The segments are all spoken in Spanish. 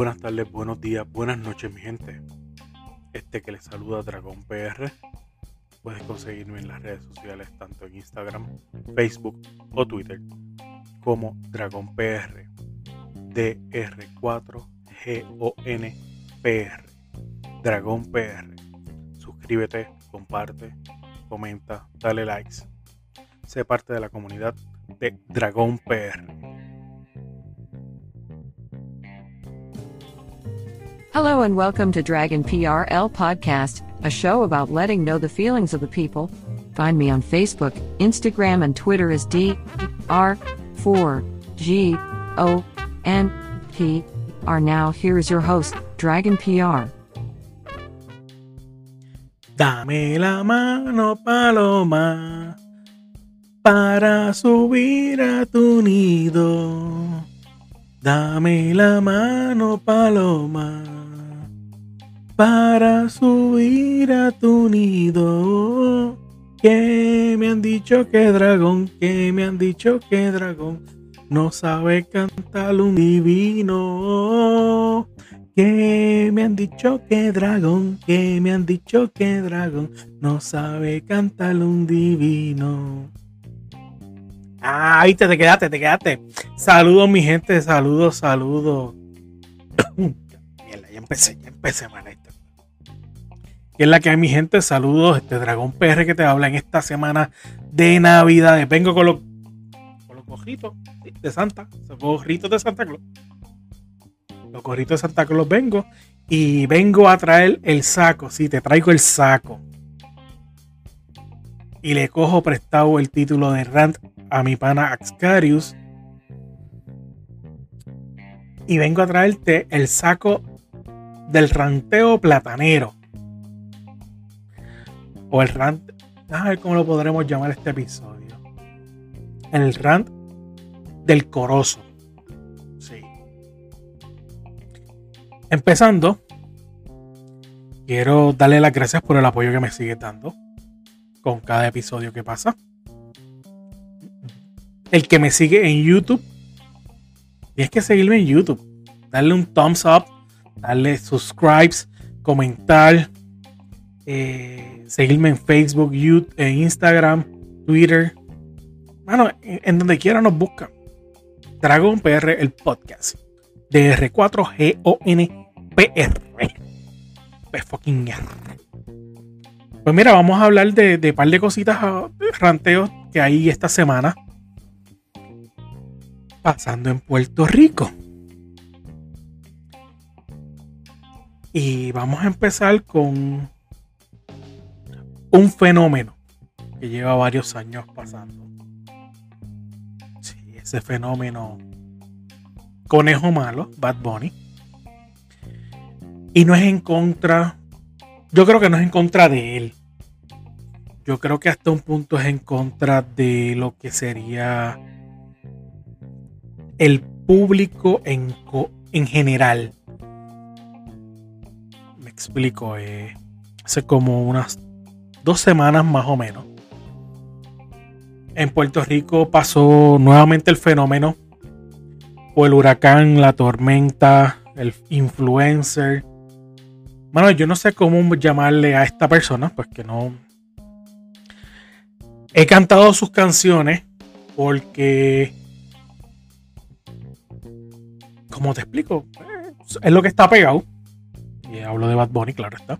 Buenas tardes, buenos días, buenas noches, mi gente. Este que les saluda Dragón PR. Puedes conseguirme en las redes sociales, tanto en Instagram, Facebook o Twitter, como Dragón PR. DR4GONPR. Dragón PR. Suscríbete, comparte, comenta, dale likes. Sé parte de la comunidad de Dragón PR. Hello and welcome to Dragon PRL Podcast, a show about letting know the feelings of the people. Find me on Facebook, Instagram, and Twitter as D R 4 G O N P R. Now, here is your host, Dragon PR. Dame la mano, paloma, para subir a tu nido. Dame la mano, paloma, para subir a tu nido. Que me han dicho que dragón, que me han dicho que dragón no sabe cantar un divino. Que me han dicho que dragón, que me han dicho que dragón no sabe cantar un divino. Ah, viste, te quedaste, te quedaste. Saludos, mi gente, saludos, saludos. Ya empecé, ya empecé. ¿Qué es la que hay, mi gente? Saludos, este Dragón PR que te habla en esta semana de Navidad. Vengo con los, con los gorritos de Santa, los gorritos de Santa Claus. Los gorritos de Santa Claus vengo y vengo a traer el saco. Sí, te traigo el saco. Y le cojo prestado el título de Rant a mi pana Axcarius. Y vengo a traerte el saco del ranteo platanero. O el rant. A ver cómo lo podremos llamar este episodio. El rant del corozo. Sí. Empezando, quiero darle las gracias por el apoyo que me sigue dando con cada episodio que pasa. El que me sigue en YouTube, tienes que seguirme en YouTube. Darle un thumbs up, darle subscribes, comentar, eh, seguirme en Facebook, YouTube, en Instagram, Twitter. Bueno, en, donde quiera nos busca. Dragon PR, el podcast. DR4GONPR. Pues fucking R. Pues mira, vamos a hablar de, de par de cositas, ah, ranteos que hay esta semana. Pasando en Puerto Rico. Y vamos a empezar con un fenómeno que lleva varios años pasando. Sí, ese fenómeno conejo malo, Bad Bunny. Y no es en contra, yo creo que no es en contra de él. Yo creo que hasta un punto es en contra de lo que sería el público en, en general. Me explico, eh, hace como unas dos semanas más o menos. En Puerto Rico pasó nuevamente el fenómeno o el huracán, la tormenta, el influencer. Bueno, yo no sé cómo llamarle a esta persona, pues que no. He cantado sus canciones porque. Como te explico, es lo que está pegado. Y hablo de Bad Bunny, claro está.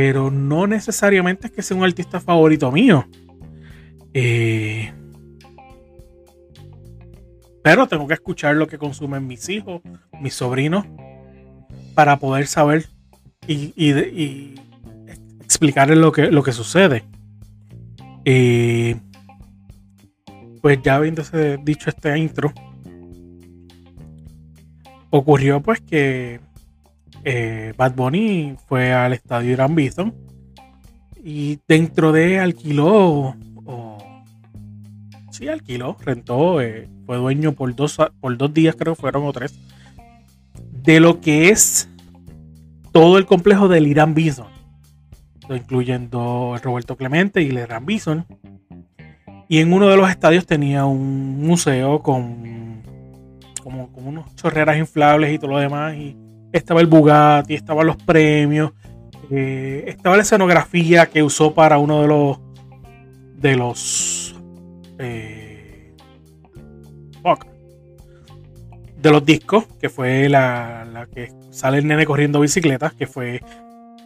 Pero no necesariamente es que sea un artista favorito mío. Eh, pero tengo que escuchar lo que consumen mis hijos, mis sobrinos, para poder saber y, y, explicarles lo que, lo que sucede. Eh, pues ya habiéndose dicho este intro, ocurrió pues que eh, Bad Bunny fue al estadio Irán Bison y dentro de alquiló o sí alquiló, rentó, eh, fue dueño por dos, por dos días creo fueron o tres de lo que es todo el complejo del Irán Bison, incluyendo el Roberto Clemente y el Irán Bison. Y en uno de los estadios tenía un museo con como, unos chorreras inflables y todo lo demás. Y estaba el Bugatti, estaban los premios, eh, estaba la escenografía que usó para uno de los de los eh, de los discos, que fue la, la, que sale el nene corriendo bicicleta, que fue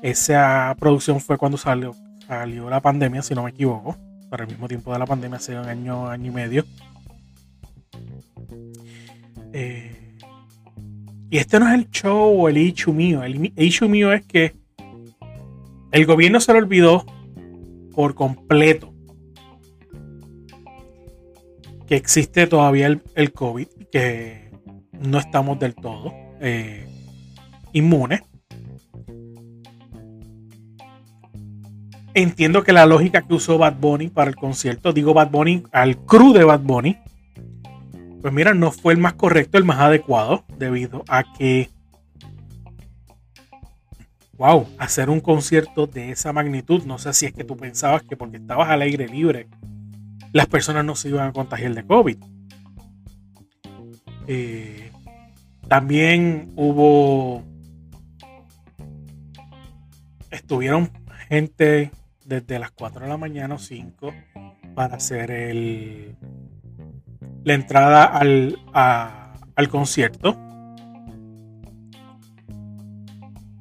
esa producción fue cuando salió, salió la pandemia, si no me equivoco, para el mismo tiempo de la pandemia, hace un año, año y medio. Eh, y este no es el show o el issue mío. El issue mío es que el gobierno se lo olvidó por completo que existe todavía el, COVID, que no estamos del todo eh, inmunes. Entiendo que la lógica que usó Bad Bunny para el concierto, digo Bad Bunny al crew de Bad Bunny, pues mira, no fue el más correcto, el más adecuado, debido a que, wow, hacer un concierto de esa magnitud, no sé si es que tú pensabas que porque estabas al aire libre, las personas no se iban a contagiar de COVID. Eh, también hubo, estuvieron gente desde las 4 de la mañana o 5 para hacer el, la entrada al, al concierto.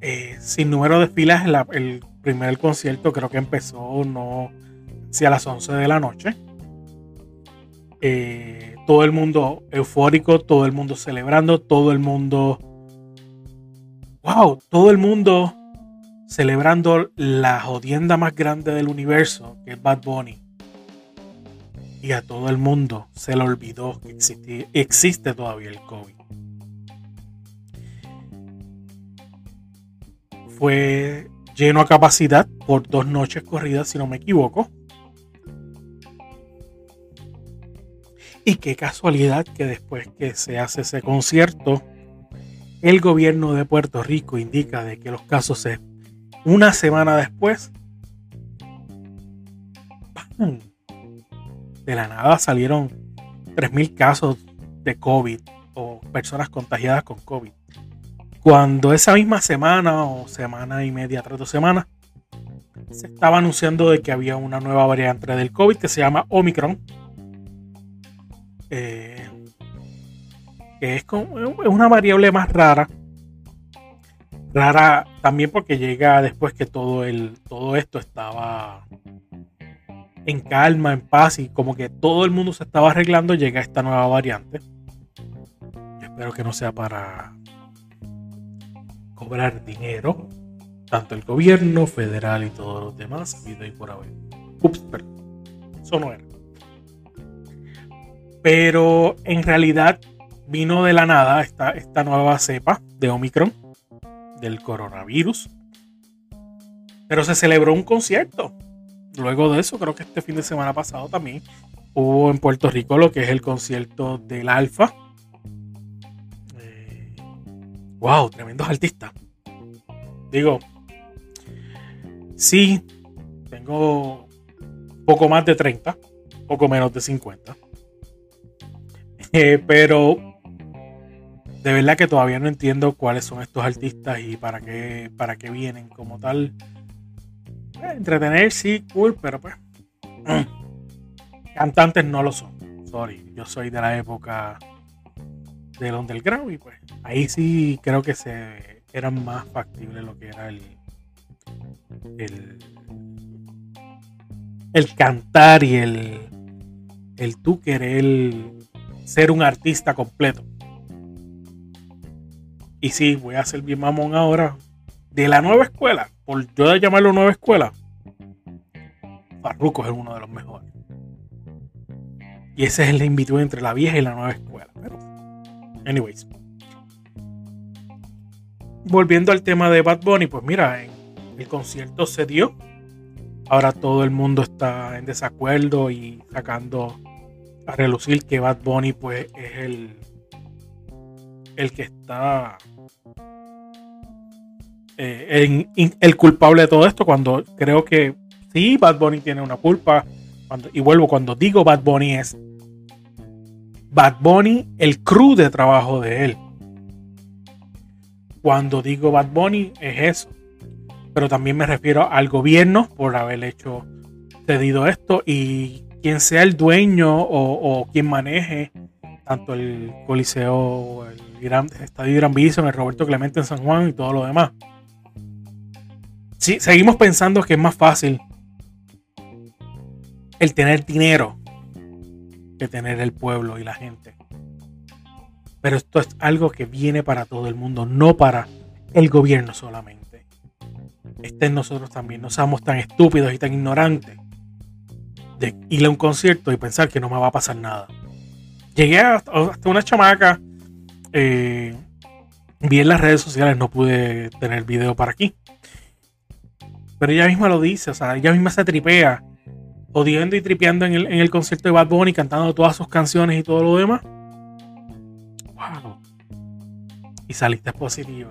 Eh, sin número de filas, el primer concierto creo que empezó no a las 11 de la noche. Eh, todo el mundo eufórico, todo el mundo celebrando, todo el mundo... ¡Wow! Todo el mundo celebrando la jodienda más grande del universo, que es Bad Bunny y a todo el mundo se le olvidó que existe, todavía el COVID. Fue lleno a capacidad por dos noches corridas, si no me equivoco. Y qué casualidad que después que se hace ese concierto, el gobierno de Puerto Rico indica de que los casos se una semana después de la nada salieron 3.000 casos de COVID o personas contagiadas con COVID. Cuando esa misma semana o semana y media, tres dos semanas, se estaba anunciando de que había una nueva variante del COVID que se llama Omicron. Eh, que es, es una variable más rara. Rara también porque llega después que todo, el, todo esto estaba en calma, en paz y como que todo el mundo se estaba arreglando, llega esta nueva variante. espero que no sea para cobrar dinero, tanto el gobierno federal y todos los demás, y por haber. Ups, perdón. Eso no era. Pero en realidad vino de la nada esta, esta nueva cepa de Omicron del coronavirus. Pero se celebró un concierto luego de eso, creo que este fin de semana pasado también hubo en Puerto Rico lo que es el concierto del Alfa. Eh, wow, tremendos artistas. Digo, sí, tengo poco más de 30, poco menos de 50. Eh, pero de verdad que todavía no entiendo cuáles son estos artistas y para qué, para qué vienen como tal. Eh, entretener, sí, cool, pero pues. cantantes no lo son. Sorry, yo soy de la época del underground y pues ahí sí creo que se era más factible lo que era el. el. el cantar y el. el tú querer ser un artista completo. Y sí, voy a ser bien mamón ahora. De la nueva escuela, por yo llamarlo nueva escuela, Farruko es uno de los mejores. Y ese es el invito entre la vieja y la nueva escuela. Anyways. Volviendo al tema de Bad Bunny, pues mira, el concierto se dio. Ahora todo el mundo está en desacuerdo y sacando a relucir que Bad Bunny pues es el, el que está eh, el culpable de todo esto cuando creo que sí, Bad Bunny tiene una culpa. Cuando, y vuelvo, cuando digo Bad Bunny es Bad Bunny, el crew de trabajo de él. Cuando digo Bad Bunny es eso. Pero también me refiero al gobierno por haber hecho cedido esto y quien sea el dueño o, quien maneje tanto el Coliseo, el, Gran, Estadio Gran Bison, el Roberto Clemente en San Juan y todo lo demás. Sí, seguimos pensando que es más fácil el tener dinero que tener el pueblo y la gente. Pero esto es algo que viene para todo el mundo, no para el gobierno solamente. Este en nosotros también. No seamos tan estúpidos y tan ignorantes de ir a un concierto y pensar que no me va a pasar nada. Llegué hasta, una chamaca. Eh, vi en las redes sociales, no pude tener video para aquí. Pero ella misma lo dice, o sea, ella misma se tripea odiando y tripeando en el, concierto de Bad Bunny, cantando todas sus canciones y todo lo demás. Wow. Y saliste positiva.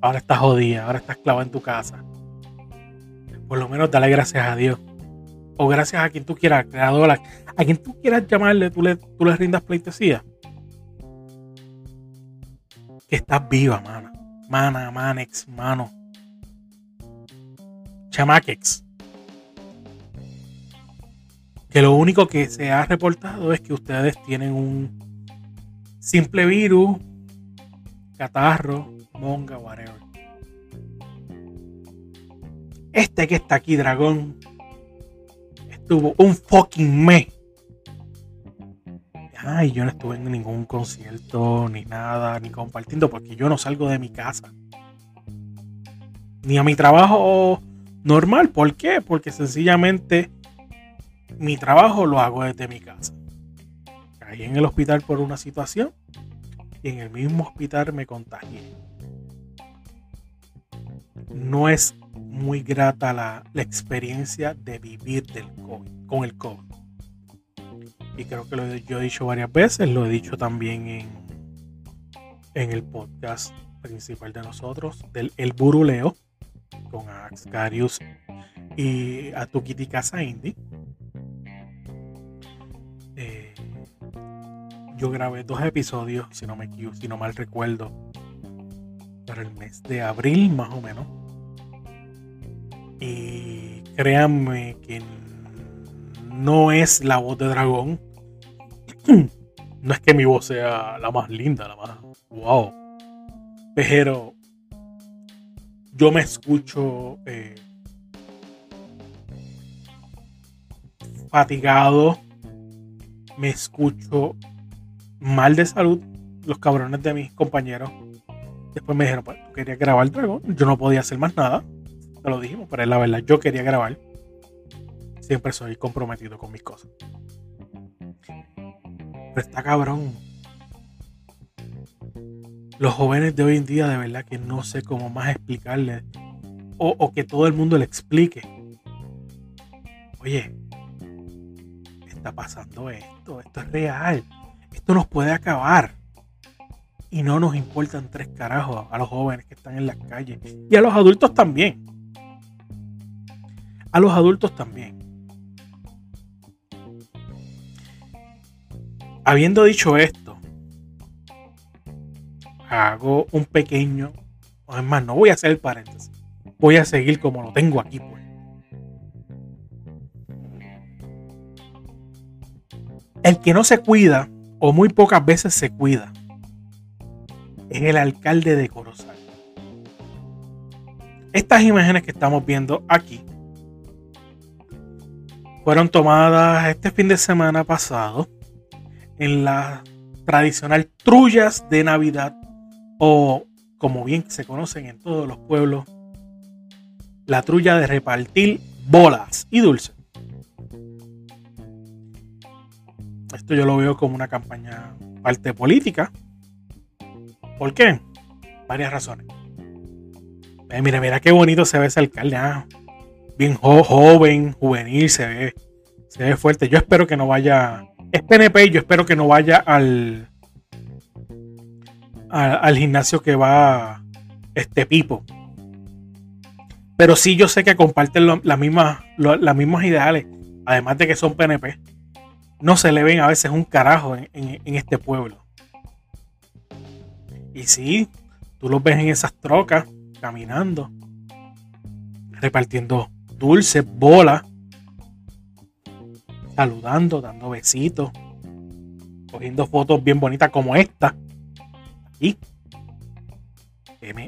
Ahora estás jodida, ahora estás clavada en tu casa. Por lo menos dale gracias a Dios. O gracias a quien tú quieras, creadora. A quien tú quieras llamarle, tú le, tú le rindas pleitesía. Que estás viva, mana. Mana, manex, mano. Chamaquex que lo único que se ha reportado es que ustedes tienen un simple virus, catarro, monga, whatever. Este que está aquí, dragón, estuvo un fucking mes. Ay, yo no estuve en ningún concierto, ni nada, ni compartiendo, porque yo no salgo de mi casa. Ni a mi trabajo normal. ¿Por qué? Porque sencillamente mi trabajo lo hago desde mi casa. Caí en el hospital por una situación y en el mismo hospital me contagié. No es muy grata la, experiencia de vivir del con el COVID. Y creo que lo he dicho varias veces, lo he dicho también en, en el podcast principal de nosotros, del El Buruleo, con Axcarius y Atukiti Casa Indie yo grabé dos episodios, si no me si no mal recuerdo, para el mes de abril más o menos. Y créanme que no es la voz de dragón. no es que mi voz sea la más linda, la más wow. Pero yo me escucho eh, fatigado, me escucho mal de salud los cabrones de mis compañeros. Después me dijeron, pues tú querías grabar dragón. Yo no podía hacer más nada. Te lo dijimos, pero es la verdad, yo quería grabar. Siempre soy comprometido con mis cosas. Pero está cabrón. Los jóvenes de hoy en día, de verdad que no sé cómo más explicarles. O, o que todo el mundo le explique. Oye, está pasando esto, esto es real esto nos puede acabar. Y no nos importan tres carajos a los jóvenes que están en las calles. Y a los adultos también. A los adultos también. Habiendo dicho esto, hago un pequeño. Es más, no voy a hacer el paréntesis. Voy a seguir como lo tengo aquí, pues. El que no se cuida o muy pocas veces se cuida es el alcalde de Corozal. Estas imágenes que estamos viendo aquí fueron tomadas este fin de semana pasado en la tradicional trullas de Navidad o como bien se conocen en todos los pueblos, la trulla de repartir bolas y dulces. Esto yo lo veo como una campaña parte política. ¿Por qué? Varias razones. Eh, mira, mira qué bonito se ve ese alcalde. Ah, bien joven, juvenil, se ve, se ve fuerte. Yo espero que no vaya. Es PNP, yo espero que no vaya al, al, gimnasio que va este Pipo. Pero sí yo sé que comparten las mismas, las mismos ideales. Además de que son PNP no se le ven a veces un carajo en, en este pueblo. Y sí, tú los ves en esas trocas caminando, repartiendo dulces, bolas, saludando, dando besitos, cogiendo fotos bien bonitas como esta. Y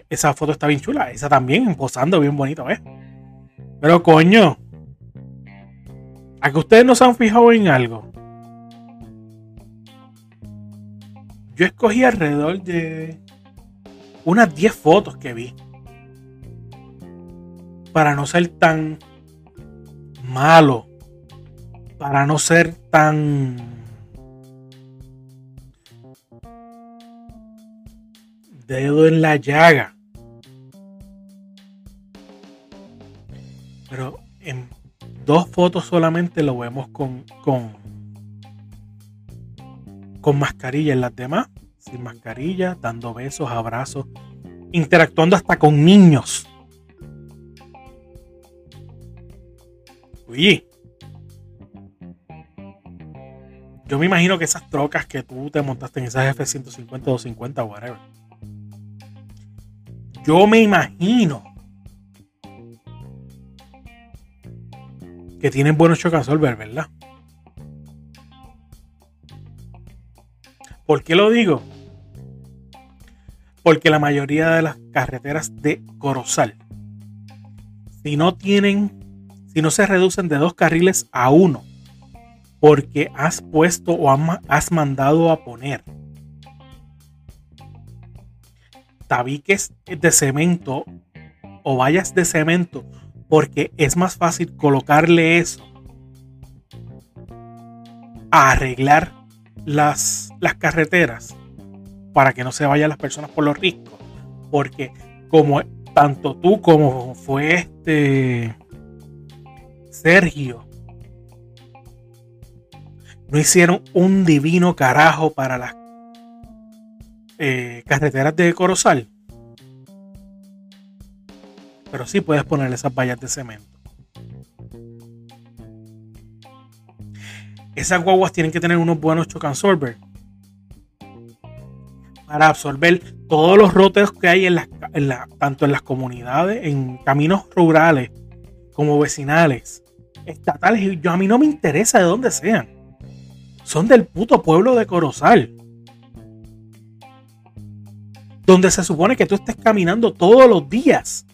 esa foto está bien chula, esa también posando bien bonito, ¿ves? Pero coño, ¿a que ustedes no se han fijado en algo? Yo escogí alrededor de unas 10 fotos que vi. Para no ser tan malo. Para no ser tan... Dedo en la llaga. Pero en dos fotos solamente lo vemos con, con, con mascarilla. En las demás sin mascarilla, dando besos, abrazos, interactuando hasta con niños. Oye, yo me imagino que esas trocas que tú te montaste en esas F-150, 250, whatever. Yo me imagino que tienen buenos chocasolver, ¿verdad? ¿Por qué lo digo? Porque la mayoría de las carreteras de Corozal, si no tienen, si no se reducen de dos carriles a uno, porque has puesto o has mandado a poner tabiques de cemento o vallas de cemento, porque es más fácil colocarle eso a arreglar las, las carreteras para que no se vayan las personas por los riscos. Porque como tanto tú como fue este Sergio, no hicieron un divino carajo para las eh, carreteras de Corozal. Pero sí puedes poner esas vallas de cemento. esas guaguas tienen que tener unos buenos absorber para absorber todos los roteos que hay en tanto en las comunidades, en caminos rurales como vecinales, estatales. Y yo a mí no me interesa de dónde sean. Son del puto pueblo de Corozal. Donde se supone que tú estés caminando todos los días.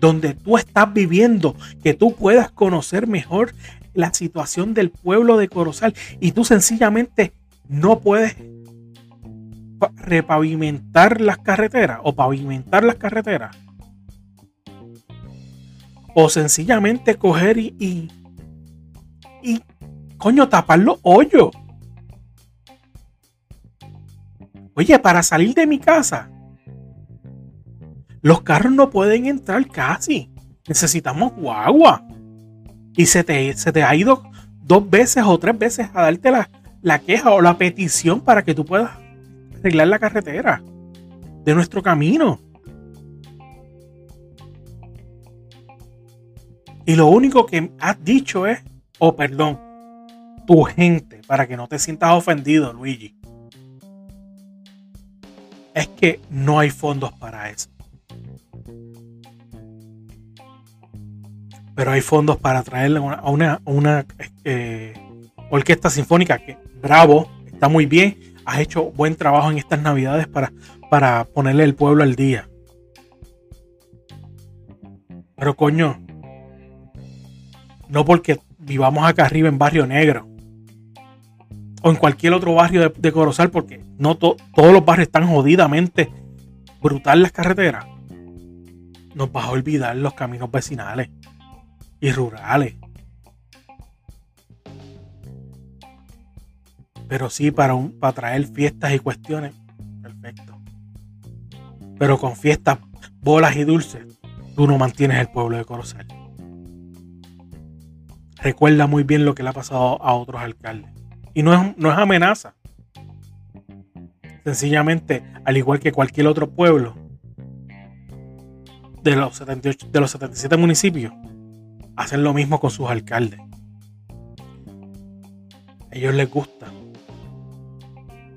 donde tú estás viviendo, que tú puedas conocer mejor la situación del pueblo de Corozal y tú sencillamente no puedes repavimentar las carreteras o pavimentar las carreteras o sencillamente coger y, y, y coño tapar los hoyos. Oye, para salir de mi casa los carros no pueden entrar casi. Necesitamos guagua. Y se te, se te ha ido dos veces o tres veces a darte la, la queja o la petición para que tú puedas arreglar la carretera de nuestro camino. Y lo único que has dicho es, oh perdón, tu gente, para que no te sientas ofendido, Luigi. Es que no hay fondos para eso. pero hay fondos para traerle a una, eh, orquesta sinfónica que, bravo, está muy bien, has hecho buen trabajo en estas navidades para, para ponerle el pueblo al día. Pero coño, no porque vivamos acá arriba en Barrio Negro o en cualquier otro barrio de, Corozal, porque no todos los barrios están jodidamente brutal las carreteras, nos va a olvidar los caminos vecinales y rurales. Pero sí, para, un, para traer fiestas y cuestiones, perfecto. Pero con fiestas, bolas y dulces, tú no mantienes el pueblo de Corozal. Recuerda muy bien lo que le ha pasado a otros alcaldes. Y no es, no es amenaza. Sencillamente, al igual que cualquier otro pueblo de los, 78, de los 77 municipios, hacen lo mismo con sus alcaldes. A ellos les gusta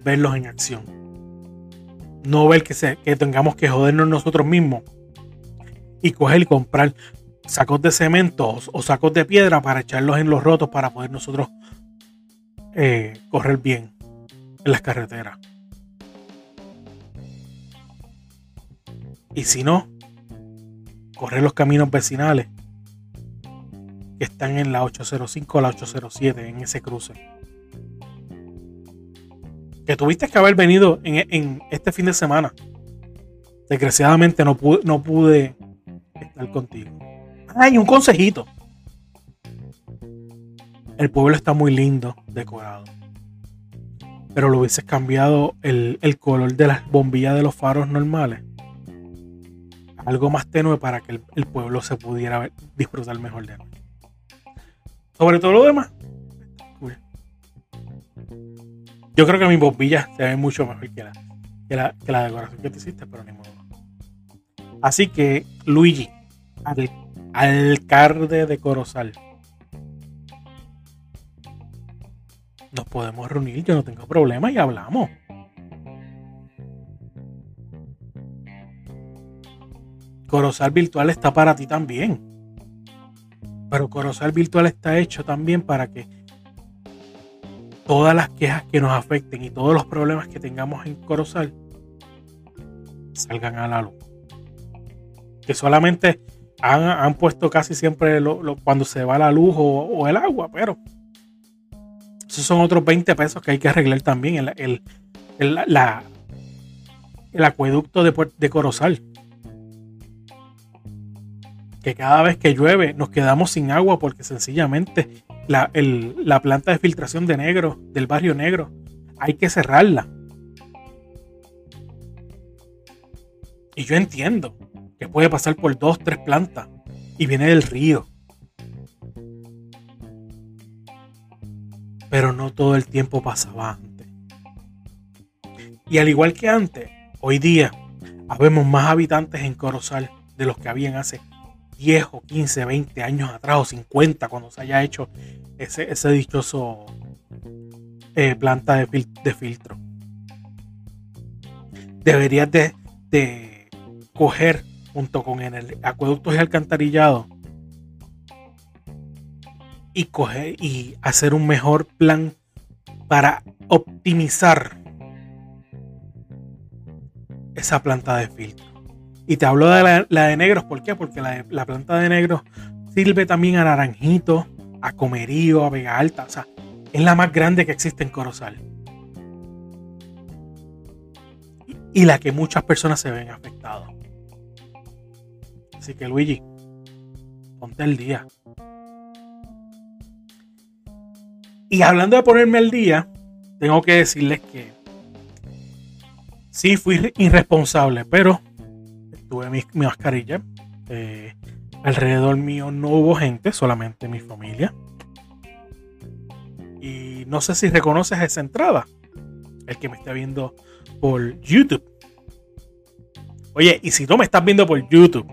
verlos en acción. No ver que, se, que tengamos que jodernos nosotros mismos y coger y comprar sacos de cemento o sacos de piedra para echarlos en los rotos para poder nosotros eh, correr bien en las carreteras. Y si no, correr los caminos vecinales que están en la 805 o la 807 en ese cruce. Que tuviste que haber venido en, este fin de semana. Desgraciadamente no pude, no pude estar contigo. Hay un consejito. El pueblo está muy lindo, decorado. Pero lo hubieses cambiado el, el color de las bombillas de los faros normales algo más tenue para que el, pueblo se pudiera disfrutar mejor de noche. Sobre todo lo demás. Yo creo que mi bombilla se ve mucho mejor que la, que la, decoración que te hiciste, pero ni modo. Así que, Luigi, alcalde de Corozal. Nos podemos reunir, yo no tengo problema y hablamos. Corozal Virtual está para ti también. Pero Corozal Virtual está hecho también para que todas las quejas que nos afecten y todos los problemas que tengamos en Corozal salgan a la luz. Que solamente han, puesto casi siempre cuando se va la luz o, el agua, pero esos son otros 20 pesos que hay que arreglar también. El, el, el acueducto de, de Corozal que cada vez que llueve nos quedamos sin agua porque sencillamente la, planta de filtración de negro, del barrio negro, hay que cerrarla. Y yo entiendo que puede pasar por dos, tres plantas y viene del río. Pero no todo el tiempo pasaba antes. Y al igual que antes, hoy día habemos más habitantes en Corozal de los que habían hace 10 o 15, 20 años atrás o 50 cuando se haya hecho ese, ese dichoso eh, planta de, filtro. Deberías de, de, coger junto con el acueductos y alcantarillado y coger y hacer un mejor plan para optimizar esa planta de filtro. Y te hablo de la, de negros, ¿por qué? Porque la, la, planta de negros sirve también a naranjito, a comerío, a vega alta. O sea, es la más grande que existe en Corozal. Y, la que muchas personas se ven afectadas. Así que Luigi, ponte el día. Y hablando de ponerme al día, tengo que decirles que sí fui irresponsable, pero tuve mi, mascarilla. Eh, alrededor mío no hubo gente, solamente mi familia. Y no sé si reconoces esa entrada. El que me está viendo por YouTube. Oye, y si no me estás viendo por YouTube,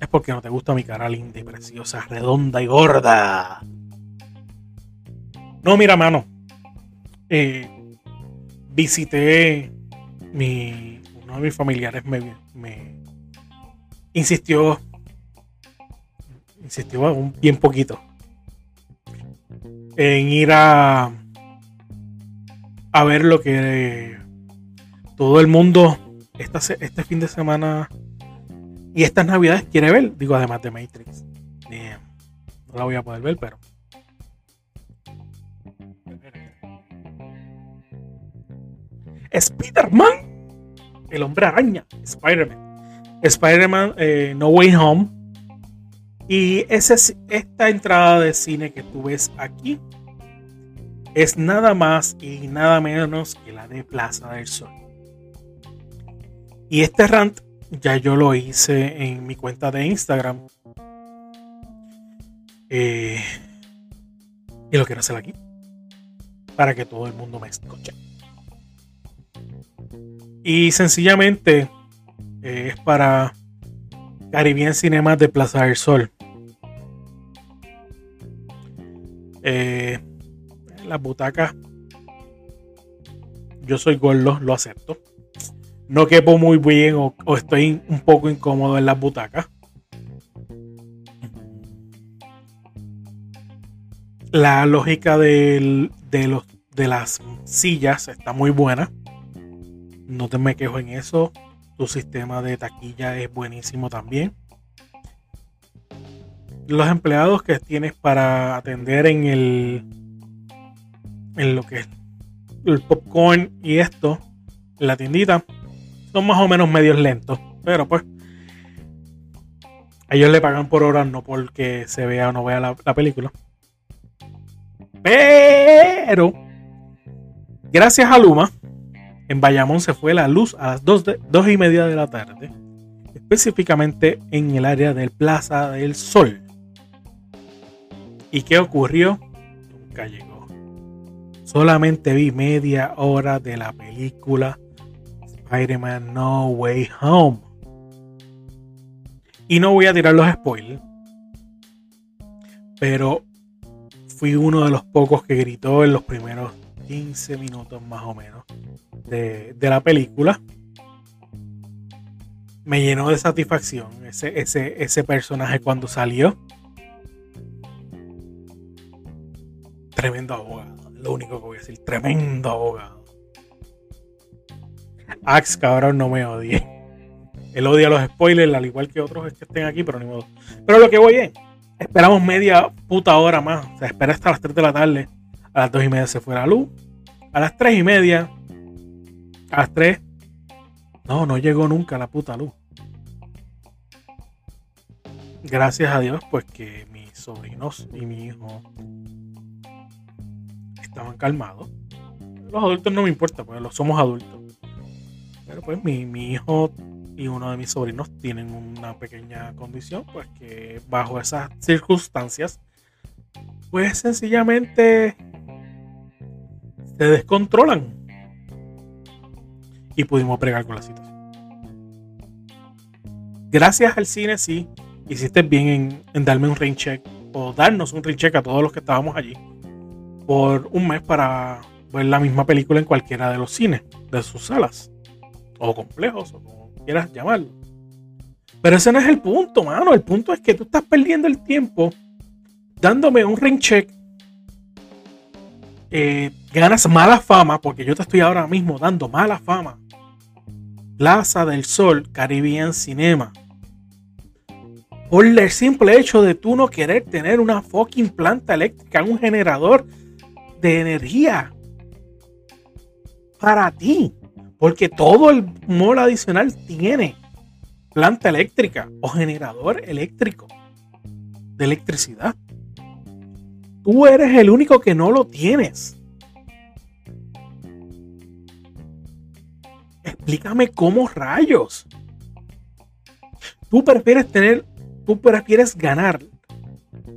es porque no te gusta mi cara linda y preciosa, redonda y gorda. No, mira, mano. Eh, visité mi uno de mis familiares me, insistió, insistió un bien poquito en ir a, a ver lo que todo el mundo este fin de semana y estas navidades quiere ver. Digo, además de Matrix. no la voy a poder ver, pero. Spider-Man el hombre araña, Spider-Man. Spider-Man eh, No Way Home. Y ese, esta entrada de cine que tú ves aquí es nada más y nada menos que la de Plaza del Sol. Y este rant ya yo lo hice en mi cuenta de Instagram. Eh, y lo quiero hacer aquí. Para que todo el mundo me escuche. Y sencillamente eh, es para Caribbean Cinemas de Plaza del Sol. Eh, las butacas. Yo soy gordo, lo acepto. No quepo muy bien o, estoy un poco incómodo en las butacas. La lógica de, los, de las sillas está muy buena. No te me quejo en eso. Tu sistema de taquilla es buenísimo también. Los empleados que tienes para atender en el en lo que es el popcorn y esto la tiendita son más o menos medios lentos, pero pues ellos le pagan por hora, no porque se vea o no vea la, la película. Pero gracias a Luma, en Bayamón se fue la luz a las 2, de, 2 y media de la tarde, específicamente en el área del Plaza del Sol. ¿Y qué ocurrió? Nunca llegó. Solamente vi media hora de la película Spider-Man No Way Home. Y no voy a tirar los spoilers. Pero fui uno de los pocos que gritó en los primeros 15 minutos más o menos de, la película. Me llenó de satisfacción ese, ese, ese personaje cuando salió. Tremendo abogado. Lo único que voy a decir. Tremendo abogado. Ax, cabrón, no me odie. Él odia los spoilers, al igual que otros que estén aquí, pero ni modo. Pero lo que voy es, esperamos media puta hora más. O sea, espera hasta las 3 de la tarde. A las 2 y media se fue la luz. A las 3 y media. A las 3. No, no llegó nunca la puta luz. Gracias a Dios, pues que mis sobrinos y mi hijo estaban calmados. Los adultos no me importa, los somos adultos. Pero pues mi, mi hijo y uno de mis sobrinos tienen una pequeña condición, pues que bajo esas circunstancias, pues sencillamente se descontrolan. Y pudimos pregar con la situación. Gracias al cine, sí, hiciste bien en, en darme un rain check o darnos un rain check a todos los que estábamos allí por un mes para ver la misma película en cualquiera de los cines de sus salas o complejos o como quieras llamarlo. Pero ese no es el punto, mano. El punto es que tú estás perdiendo el tiempo dándome un ring check. Eh, ganas mala fama, porque yo te estoy ahora mismo dando mala fama. Plaza del Sol, Caribbean Cinema. Por el simple hecho de tú no querer tener una fucking planta eléctrica, un generador de energía para ti. Porque todo el mall adicional tiene planta eléctrica o generador eléctrico de electricidad. Tú eres el único que no lo tienes. Explícame cómo rayos. Tú prefieres tener, tú prefieres ganar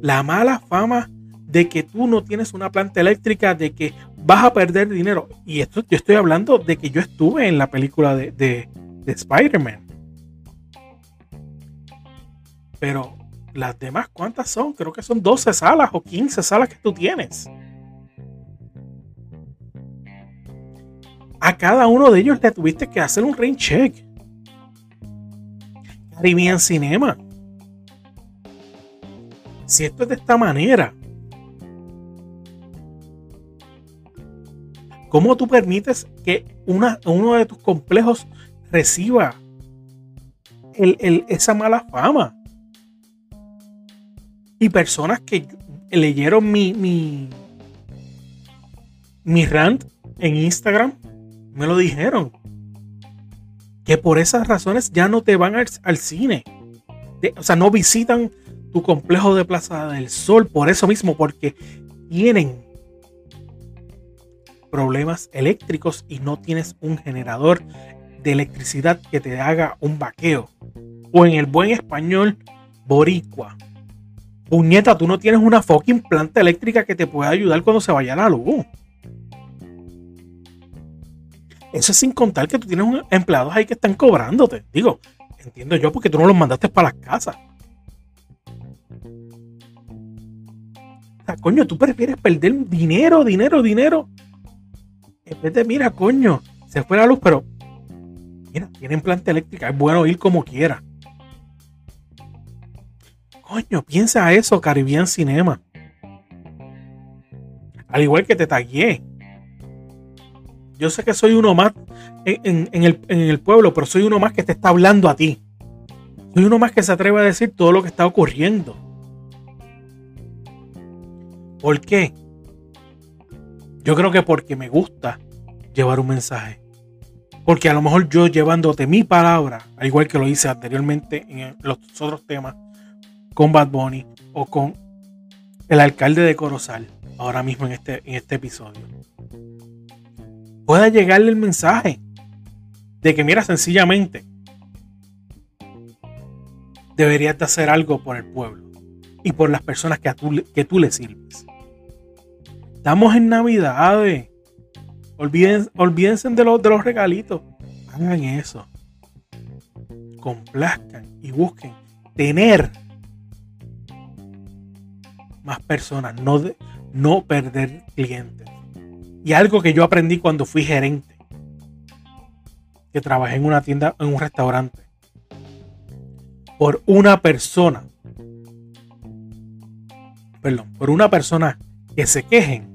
la mala fama de que tú no tienes una planta eléctrica, de que vas a perder dinero. Y esto yo estoy hablando de que yo estuve en la película de, de, de Spider-Man. Pero las demás, ¿cuántas son? Creo que son 12 salas o 15 salas que tú tienes. A cada uno de ellos le tuviste que hacer un rain check. Caribbean Cinema. Si esto es de esta manera, ¿cómo tú permites que una, uno de tus complejos reciba el- el- esa mala fama? Y personas que leyeron mi, mi, mi rant en Instagram me lo dijeron. Que por esas razones ya no te van al, al cine. De- o sea, no visitan tu complejo de Plaza del Sol por eso mismo, porque tienen problemas eléctricos y no tienes un generador de electricidad que te haga un vaqueo. O en el buen español, boricua. Puñeta, tú no tienes una fucking planta eléctrica que te pueda ayudar cuando se vaya la luz. Eso es sin contar que tú tienes un- empleados ahí que están cobrándote. Digo, entiendo yo porque tú no los mandaste para las casas. molesta. Coño, tú prefieres perder dinero, dinero, dinero. En vez de, mira, coño, se fue la luz, pero mira, tienen planta eléctrica, es bueno ir como quiera. Coño, piensa eso, Caribbean Cinema. Al igual que te tagué. Yo sé que soy uno más en, el, el pueblo, pero soy uno más que te está hablando a ti. Soy uno más que se atreve a decir todo lo que está ocurriendo. ¿Por qué? Yo creo que porque me gusta llevar un mensaje. Porque a lo mejor yo llevándote mi palabra, al igual que lo hice anteriormente en los otros temas, con Bad Bunny o con el alcalde de Corozal, ahora mismo en este, en este episodio, pueda llegarle el mensaje de que, mira, sencillamente, deberías de hacer algo por el pueblo y por las personas que, tú, que tú le sirves. Estamos en Navidad. Olvídense, olvídense de, los, de los regalitos. Hagan eso. Complazcan y busquen tener más personas, no, no perder clientes. Y algo que yo aprendí cuando fui gerente, que trabajé en una tienda, en un restaurante, por una persona, perdón, por una persona que se quejen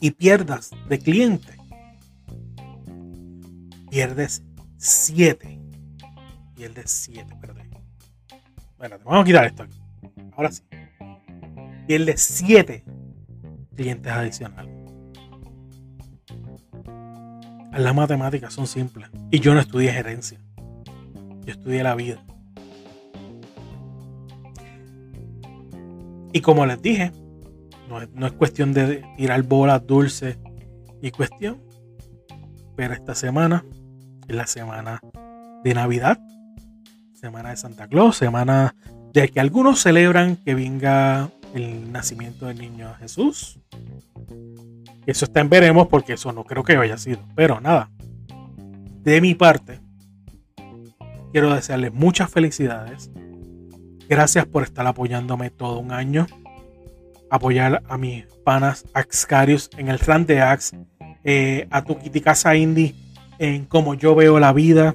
y pierdas de cliente, pierdes 7. Pierdes 7, perdón. Espérate, vamos a quitar esto aquí. Ahora sí pierde 7 clientes adicionales. Las matemáticas son simples. Y yo no estudié gerencia. Yo estudié la vida. Y como les dije, no es, cuestión de tirar bolas dulces y cuestión. Pero esta semana es la semana de Navidad, semana de Santa Claus, semana de que algunos celebran que venga el nacimiento del niño Jesús. Eso está en veremos porque eso no creo que haya sido. Pero nada, de mi parte, quiero desearles muchas felicidades. Gracias por estar apoyándome todo un año. Apoyar a mis panas Axcarius en el run de Ax. Eh, a tu Casa Indie en cómo yo veo la vida.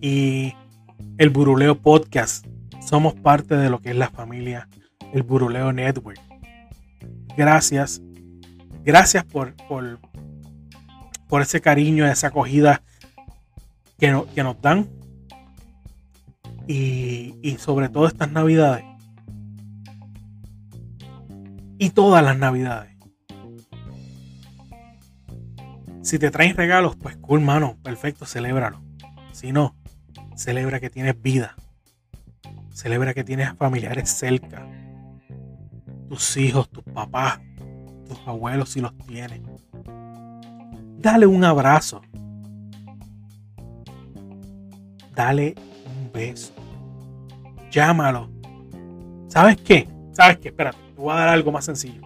Y el Buruleo Podcast. Somos parte de lo que es la familia el Buruleo Network. Gracias. Gracias por, por, por ese cariño, esa acogida que, que nos dan. Y, y sobre todo estas navidades. Y todas las navidades. Si te traen regalos, pues cool, mano. Perfecto, celébralo. Si no, celebra que tienes vida. Celebra que tienes familiares cerca tus hijos, tus papás, tus abuelos si los tienes. Dale un abrazo. Dale un beso. Llámalo. ¿Sabes qué? ¿Sabes qué? Espérate, te voy a dar algo más sencillo.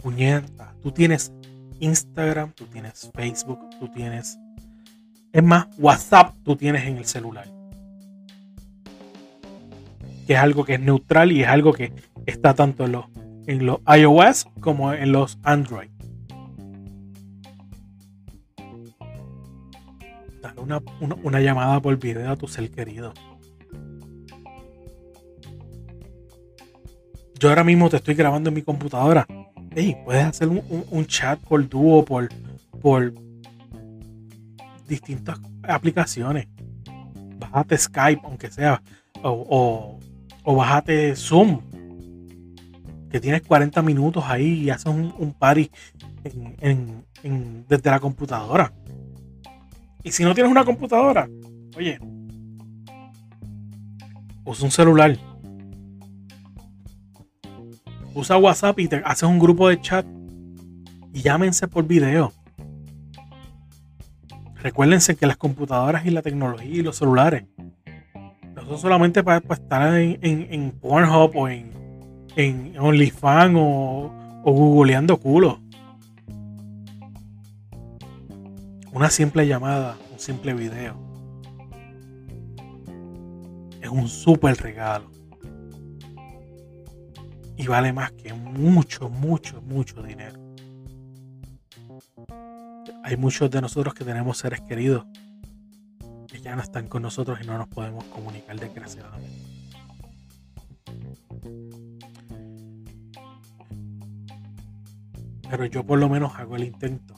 Puñeta, tú tienes Instagram, tú tienes Facebook, tú tienes... Es más, WhatsApp tú tienes en el celular que es algo que es neutral y es algo que está tanto en los, en los iOS como en los Android. Dale una, llamada por video a tu ser querido. Yo ahora mismo te estoy grabando en mi computadora. Hey, puedes hacer un, chat por dúo, por, por distintas aplicaciones. Bájate Skype, aunque sea, o bájate Zoom, que tienes 40 minutos ahí y haces un, party desde la computadora. Y si no tienes una computadora, oye, usa un celular. Usa WhatsApp y te haces un grupo de chat y llámense por video. Recuérdense que las computadoras y la tecnología y los celulares no solamente para, estar en, en, Pornhub o en, en OnlyFans o, o googleando culo. Una simple llamada, un simple video. Es un súper regalo. Y vale más que mucho, mucho, mucho dinero. Hay muchos de nosotros que tenemos seres queridos ya no están con nosotros y no nos podemos comunicar desgraciadamente. Pero yo por lo menos hago el intento.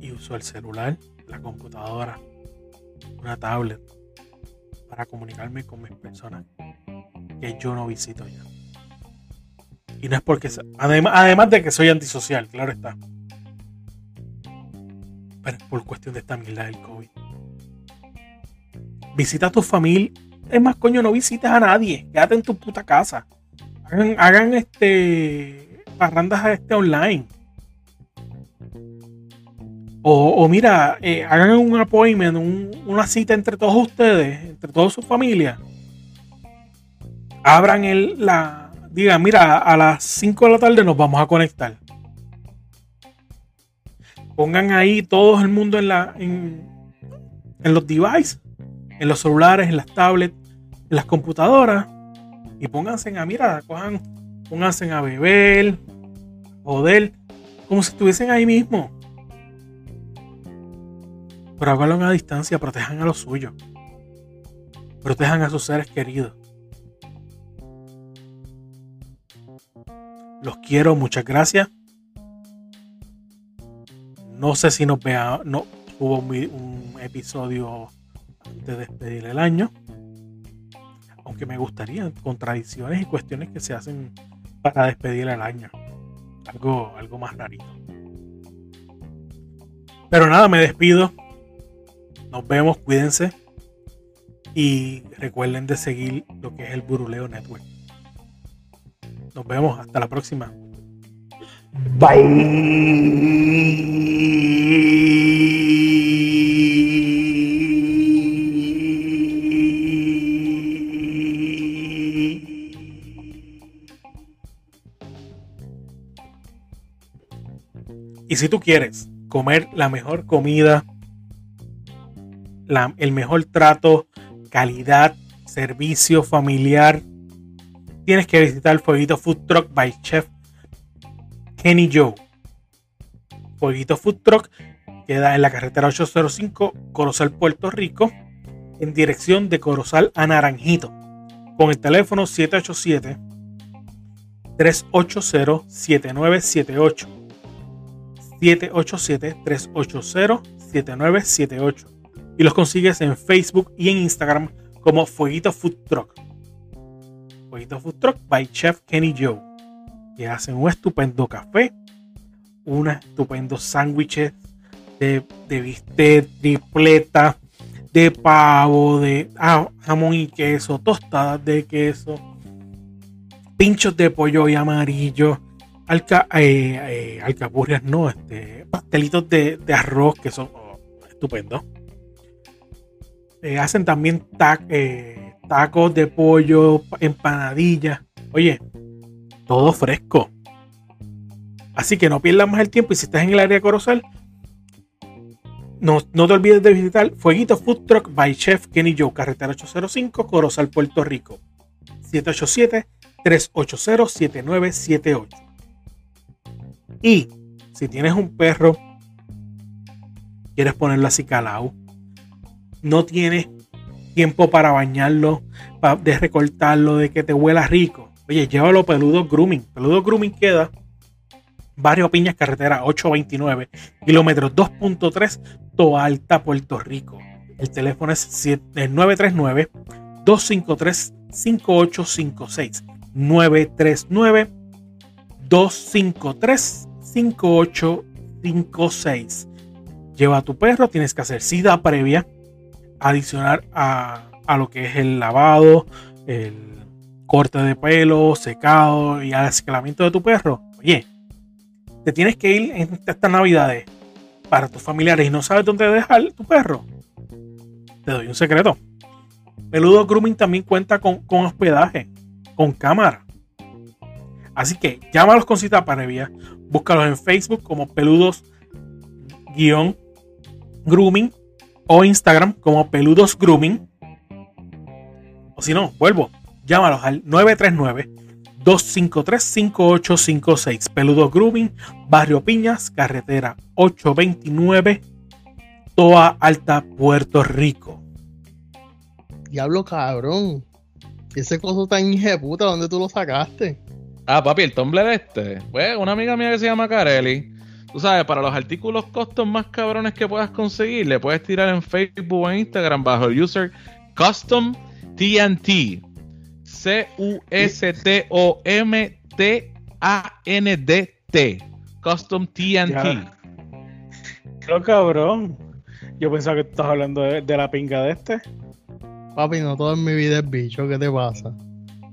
Y uso el celular, la computadora, una tablet para comunicarme con mis personas que yo no visito ya. Y no es porque, además, además de que soy antisocial, claro está. Pero por cuestión de esta mierda del COVID. Visita a tu familia. Es más, coño, no visites a nadie. Quédate en tu puta casa. Hagan, este parrandas este online. O, mira, eh, hagan un appointment, una cita entre todos ustedes, entre toda su familia. Abran el, la. Digan, mira, a las 5 de la tarde nos vamos a conectar. Pongan ahí todo el mundo en, la, en, en los devices, en los celulares, en las tablets, en las computadoras. Y pónganse a, mira, cojan, pónganse a beber, joder, como si estuviesen ahí mismo. Pero háganlo a distancia, protejan a los suyos. Protejan a sus seres queridos. Los quiero, muchas gracias. No sé si nos vea, no hubo un, episodio de despedir el año. Aunque me gustaría, con tradiciones y cuestiones que se hacen para despedir el año. Algo, algo más rarito. Pero nada, me despido. Nos vemos, cuídense. Y recuerden de seguir lo que es el Buruleo Network. Nos vemos, hasta la próxima. Bye. Y si tú quieres comer la mejor comida el mejor trato, calidad, servicio familiar, tienes que visitar Fueguito Food Truck by Chef Kenny Joe. Fueguito Food Truck queda en la carretera 805 Corozal, Puerto Rico, en dirección de Corozal a Naranjito, con el teléfono 787 380 7978 787 380 7978 y los consigues en Facebook y en Instagram como Fueguito Food Truck. Fueguito Food Truck by Chef Kenny Joe. Que hacen un estupendo café, un estupendo sándwiches de, de bistec, tripleta, de pavo, de ah, jamón y queso, tostadas de queso, pinchos de pollo y amarillo, alca, eh, eh, alcapurrias, no, este, pastelitos de, arroz que son oh, estupendos. Eh, hacen también eh, tacos de pollo, empanadillas. Oye, todo fresco. Así que no pierdas más el tiempo y si estás en el área Corozal, no, no, te olvides de visitar Fueguito Food Truck by Chef Kenny Joe, carretera 805, Corozal, Puerto Rico. 787-380-7978. Y si tienes un perro, quieres ponerlo así calado, no tienes tiempo para bañarlo, para, de recortarlo, de que te huela rico. Oye, llévalo Peludo Grooming. Peludo Grooming queda Barrio Piñas, carretera 829, kilómetros 2.3, Toa Alta, Puerto Rico. El teléfono es 939 253 5856 939 253 5856 Lleva a tu perro, tienes que hacer sida previa, adicionar a, lo que es el lavado, el corte de pelo, secado y escalamiento de tu perro, oye, te tienes que ir en estas navidades para tus familiares y no sabes dónde dejar tu perro, te doy un secreto. Peludo Grooming también cuenta con, hospedaje, con cámara. Así que llámalos con cita previa, búscalos en Facebook como peludos-grooming o Instagram como Peludos Grooming. O si no, vuelvo, llámalos al 939-253-5856. Peludo Grooving, Barrio Piñas, carretera 829, Toa Alta, Puerto Rico. Diablo cabrón. Ese coso tan puta, ¿dónde tú lo sacaste? Ah, papi, el Tumblr este. Pues una amiga mía que se llama Carelli. Tú sabes, para los artículos custom más cabrones que puedas conseguir, le puedes tirar en Facebook o en Instagram bajo el user Custom TNT. C-U-S-T-O-M-T-A-N-D-T. Custom TNT. Claro, cabrón. Yo pensaba que estás hablando de, de la pinga de este. Papi, no todo en mi vida es bicho, ¿qué te pasa?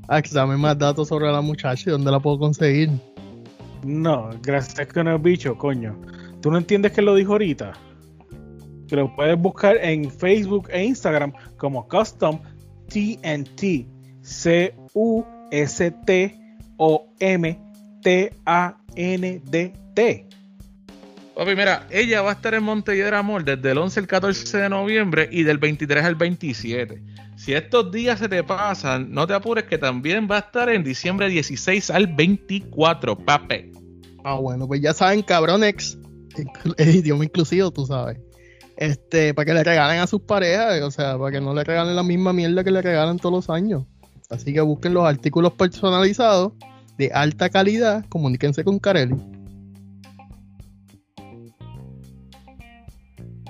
Ah, dame más datos sobre la muchacha y dónde la puedo conseguir. No, gracias que no es bicho, coño. ¿Tú no entiendes que lo dijo ahorita? Que lo puedes buscar en Facebook e Instagram como Custom TNT. C-U-S-T-O-M-T-A-N-D-T. Papi, mira, ella va a estar en Montelledra Amor desde el 11 al 14 de noviembre y del 23 al 27. Si estos días se te pasan, no te apures que también va a estar en diciembre 16 al 24, papi. Ah, bueno, pues ya saben, cabrones, el idioma inclusivo, tú sabes. Este, para que le regalen a sus parejas, o sea, para que no le regalen la misma mierda que le regalan todos los años. Así que busquen los artículos personalizados de alta calidad, comuníquense con Carelli.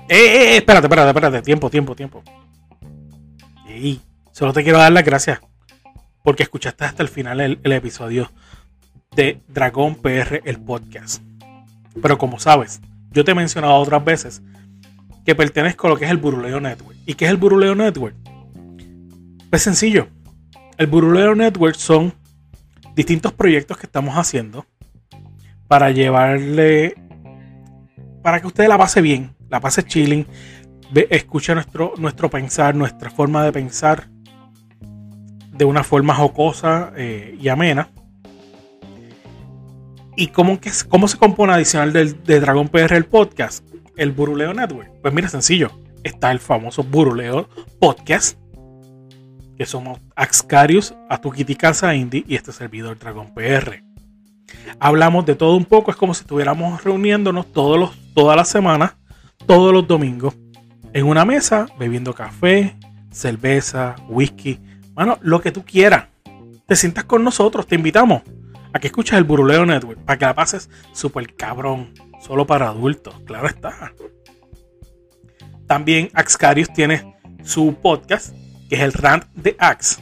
Eh, eh, eh, espérate, espérate, espérate, tiempo, tiempo, tiempo. Y solo te quiero dar las gracias porque escuchaste hasta el final el, episodio de Dragón PR, el podcast. Pero como sabes, yo te he mencionado otras veces que pertenezco a lo que es el Buruleo Network. ¿Y qué es el Buruleo Network? Pues sencillo. El Buruleo Network son distintos proyectos que estamos haciendo para llevarle, para que usted la pase bien, la pase chilling, escuche nuestro, nuestro pensar, nuestra forma de pensar de una forma jocosa eh, y amena. ¿Y cómo, que, cómo se compone adicional del, de Dragon PR el podcast? El Buruleo Network. Pues mira, sencillo. Está el famoso Buruleo Podcast. Que somos Axcarius, Atukiti Casa Indie y este servidor Dragon PR. Hablamos de todo un poco. Es como si estuviéramos reuniéndonos todos los, todas las semanas, todos los domingos, en una mesa, bebiendo café, cerveza, whisky. Bueno, lo que tú quieras. Te sientas con nosotros, te invitamos a que escuches el Buruleo Network para que la pases súper cabrón. Solo para adultos, claro está. También Axcarius tiene su podcast, que es el Rant de Ax.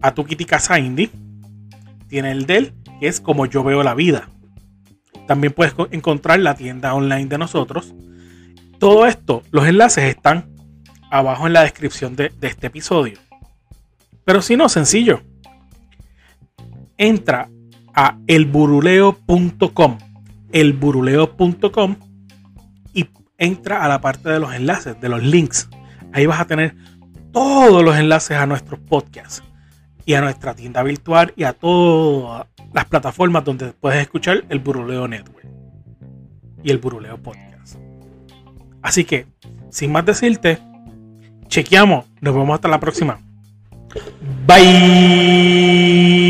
Atukiti Casa Indie tiene el del, que es como yo veo la vida. También puedes co- encontrar la tienda online de nosotros. Todo esto, los enlaces están abajo en la descripción de, de este episodio. Pero si no, sencillo. Entra a elburuleo.com elburuleo.com y entra a la parte de los enlaces, de los links. Ahí vas a tener todos los enlaces a nuestros podcasts y a nuestra tienda virtual y a todas las plataformas donde puedes escuchar el Buruleo Network y el Buruleo Podcast. Así que, sin más decirte, chequeamos. Nos vemos hasta la próxima. Bye.